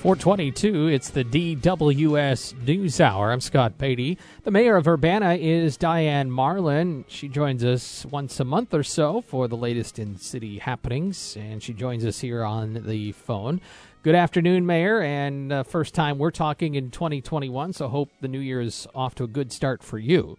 422, it's the DWS News Hour. I'm Scott Beatty. The mayor of Urbana is Diane Marlin. She joins us once a month or so for the latest in city happenings, and she joins us here on the phone. Good afternoon, Mayor, and uh, first time we're talking in 2021, so hope the new year is off to a good start for you.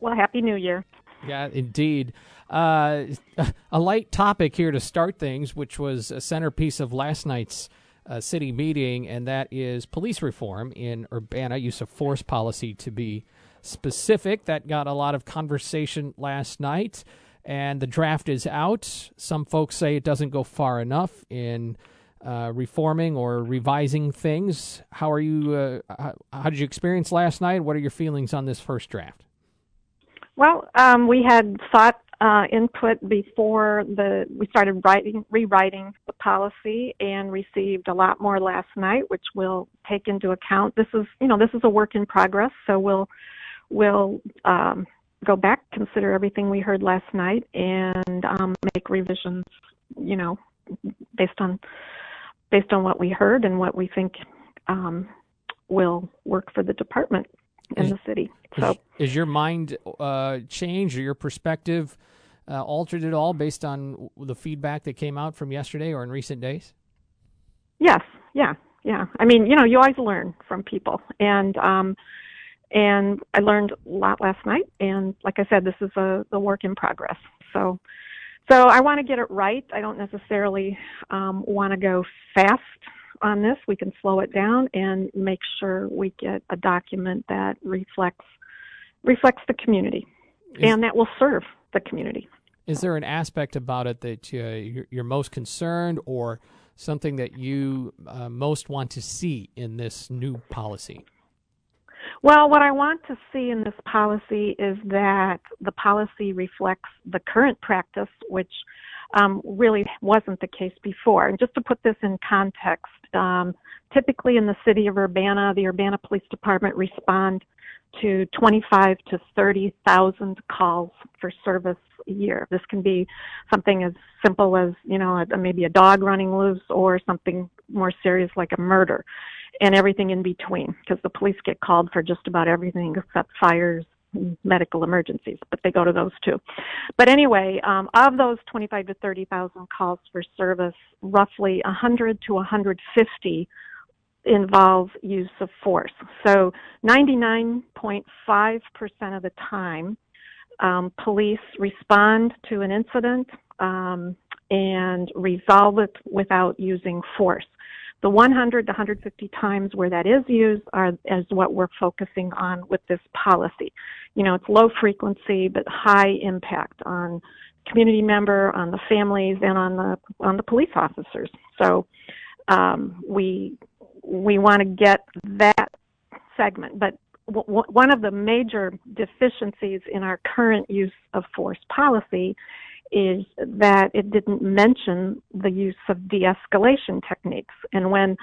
Well, Happy New Year. Yeah, indeed. Uh, a light topic here to start things, which was a centerpiece of last night's uh, city meeting, and that is police reform in Urbana, use of force policy to be specific. That got a lot of conversation last night, and the draft is out. Some folks say it doesn't go far enough in uh, reforming or revising things. How are you? Uh, how, how, did you experience last night? What are your feelings on this first draft? Well, um, we had thought uh, input before the we started writing rewriting the policy and received a lot more last night, which we'll take into account. This is you know this is a work in progress, so we'll we'll um, go back, consider everything we heard last night, and um, make revisions. You know, based on based on what we heard and what we think um, will work for the department in the city. So, is, is your mind uh, changed or your perspective uh, altered at all based on the feedback that came out from yesterday or in recent days? Yes. Yeah. Yeah. I mean, you know, you always learn from people, and um, and I learned a lot last night. And like I said, this is a, a work in progress. So. So I want to get it right. I don't necessarily um, want to go fast on this. We can slow it down and make sure we get a document that reflects reflects the community is, and that will serve the community. Is there an aspect about it that uh, you're, most concerned, or something that you uh, most want to see in this new policy? Well, what I want to see in this policy is that the policy reflects the current practice, which um, really wasn't the case before. And just to put this in context, um, typically in the city of Urbana, the Urbana Police Department respond to 25 to 30,000 calls for service a year. This can be something as simple as, you know, maybe a dog running loose or something more serious like a murder and everything in between because the police get called for just about everything except fires medical emergencies, but they go to those too. But anyway, um, of those 25 to 30,000 calls for service, roughly 100 to 150 involve use of force. So 99.5% of the time, um, police respond to an incident um, and resolve it without using force. The 100 to 150 times where that is used are is what we're focusing on with this policy. You know, it's low frequency but high impact on community member, on the families, and on the on the police officers. So um, we we want to get that segment. But w- one of the major deficiencies in our current use of force policy is that it didn't mention the use of de-escalation techniques. And when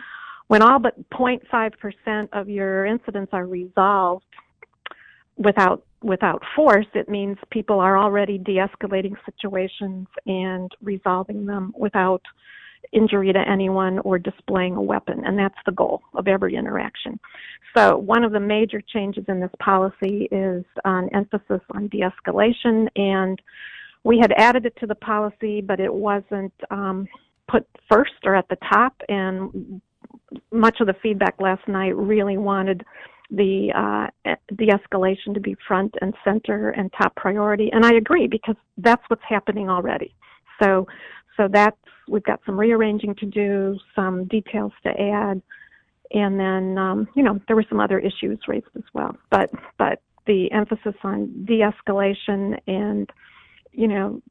when all but 0.5% of your incidents are resolved without without force, it means people are already de-escalating situations and resolving them without injury to anyone or displaying a weapon, and that's the goal of every interaction. So, one of the major changes in this policy is an emphasis on de escalation, and we had added it to the policy, but it wasn't um, put first or at the top, and much of the feedback last night really wanted the uh, de-escalation to be front and center and top priority, and I agree because that's what's happening already. So, so that's we've got some rearranging to do, some details to add, and then um, you know there were some other issues raised as well. But but the emphasis on de-escalation and you know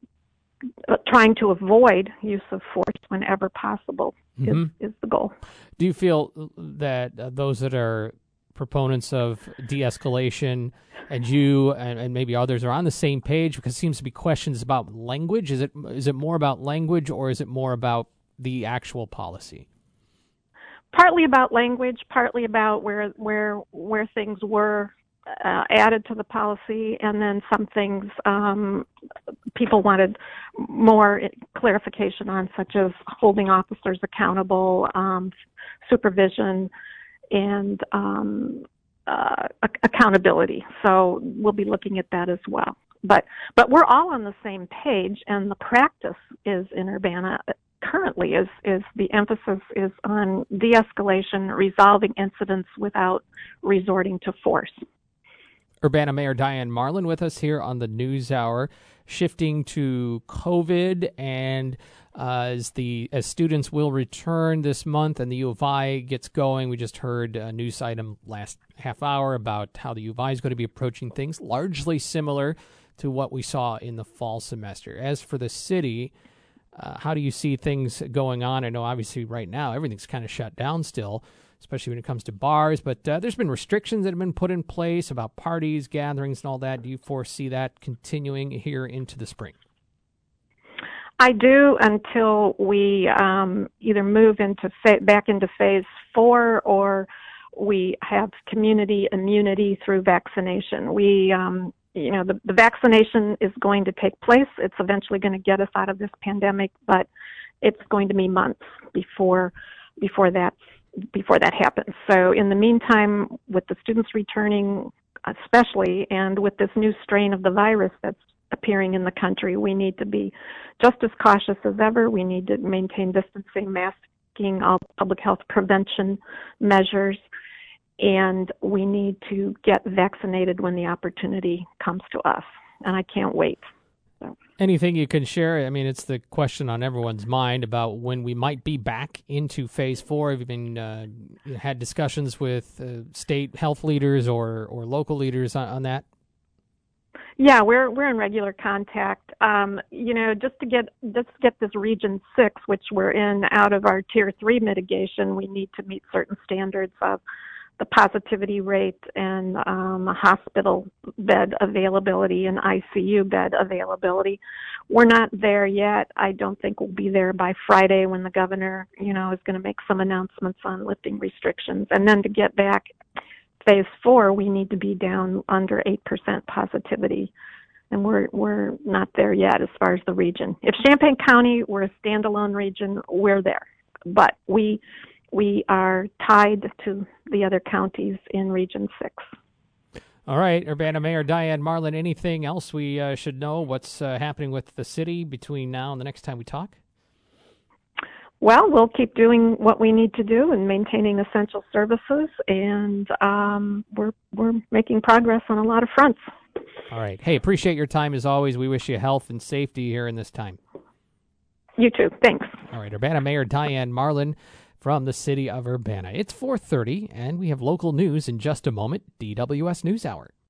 uh, trying to avoid use of force whenever possible mm-hmm. is, is the goal. Do you feel that uh, those that are proponents of de-escalation and you and, and, maybe others are on the same page because it seems to be questions about language is it is it more about language or is it more about the actual policy partly about language partly about where where where things were uh, added to the policy, and then some things um, people wanted more clarification on, such as holding officers accountable, um, supervision, and um, uh, accountability. So we'll be looking at that as well. But but we're all on the same page, and the practice is in Urbana currently is is the emphasis is on de-escalation, resolving incidents without resorting to force. Urbana Mayor Diane Marlin with us here on the News Hour, shifting to COVID and uh, as the as students will return this month and the U of I gets going. We just heard a news item last half hour about how the U of I is going to be approaching things largely similar to what we saw in the fall semester. As for the city, uh, how do you see things going on? I know obviously right now everything's kind of shut down still, especially when it comes to bars, but uh, there's been restrictions that have been put in place about parties, gatherings, and all that. Do you foresee that continuing here into the spring? I do until we um, either move into fa- back into phase four or we have community immunity through vaccination. We um, you know the, the vaccination is going to take place it's eventually going to get us out of this pandemic but it's going to be months before before that before that happens so in the meantime with the students returning especially and with this new strain of the virus that's appearing in the country we need to be just as cautious as ever we need to maintain distancing masking all public health prevention measures and we need to get vaccinated when the opportunity comes to us. And I can't wait. So. Anything you can share? I mean, it's the question on everyone's mind about when we might be back into phase four. Have you been uh, had discussions with uh, state health leaders or, or local leaders on, on, that? Yeah, we're we're in regular contact. Um, you know, just to get just to get this region six, which we're in, out of our tier three mitigation, we need to meet certain standards of the positivity rate and um, hospital bed availability and ICU bed availability. We're not there yet. I don't think we'll be there by Friday when the governor, you know, is going to make some announcements on lifting restrictions. And then to get back phase four, we need to be down under 8% positivity. And we're we're not there yet as far as the region. If Champaign County were a standalone region, we're there. But we we are tied to the other counties in Region 6. All right, Urbana Mayor Diane Marlin, anything else we uh, should know? What's uh, happening with the city between now and the next time we talk? Well, we'll keep doing what we need to do and maintaining essential services, and um, we're we're making progress on a lot of fronts. All right. Hey, appreciate your time as always. We wish you health and safety here in this time. You too. Thanks. All right, Urbana Mayor Diane Marlin from the city of Urbana. It's 4:30 and we have local news in just a moment. DWS News Hour.